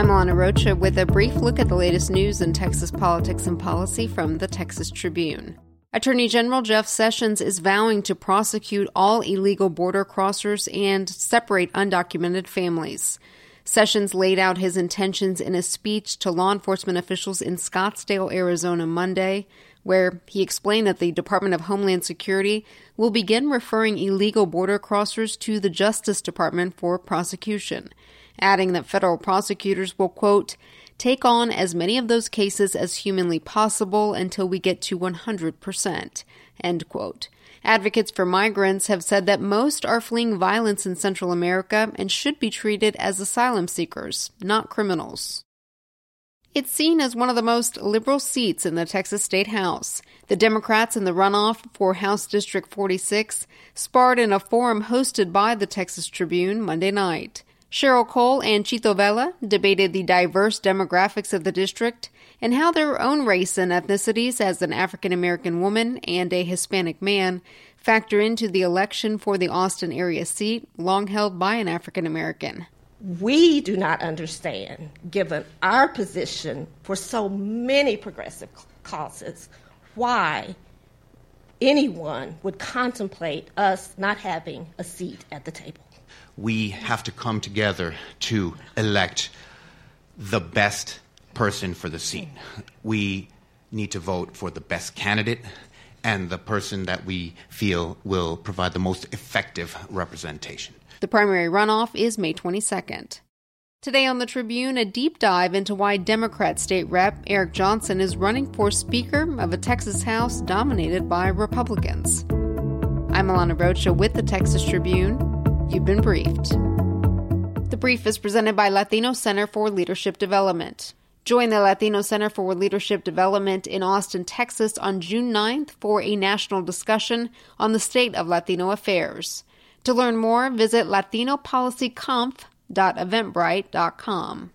I'm Alana Rocha with a brief look at the latest news in Texas politics and policy from the Texas Tribune. Attorney General Jeff Sessions is vowing to prosecute all illegal border crossers and separate undocumented families. Sessions laid out his intentions in a speech to law enforcement officials in Scottsdale, Arizona Monday, where he explained that the Department of Homeland Security will begin referring illegal border crossers to the Justice Department for prosecution, adding that federal prosecutors will, quote, take on as many of those cases as humanly possible until we get to 100%, end quote. Advocates for migrants have said that most are fleeing violence in Central America and should be treated as asylum seekers, not criminals. It's seen as one of the most liberal seats in the Texas State House. The Democrats in the runoff for House District 46 sparred in a forum hosted by the Texas Tribune Monday night. Cheryl Cole and Chito Vela debated the diverse demographics of the district and how their own race and ethnicities as an African American woman and a Hispanic man factor into the election for the Austin area seat long held by an African American we do not understand, given our position for so many progressive causes, why anyone would contemplate us not having a seat at the table. We have to come together to elect the best person for the seat. We need to vote for the best candidate and the person that we feel will provide the most effective representation. The primary runoff is May 22nd. Today on the Tribune, a deep dive into why Democrat State Rep Eric Johnson is running for Speaker of a Texas House dominated by Republicans. I'm Alana Rocha with the Texas Tribune. You've been briefed. The brief is presented by Latino Center for Leadership Development. Join the Latino Center for Leadership Development in Austin, Texas on June 9th for a national discussion on the state of Latino affairs. To learn more, visit latinopolicyconf.eventbrite.com.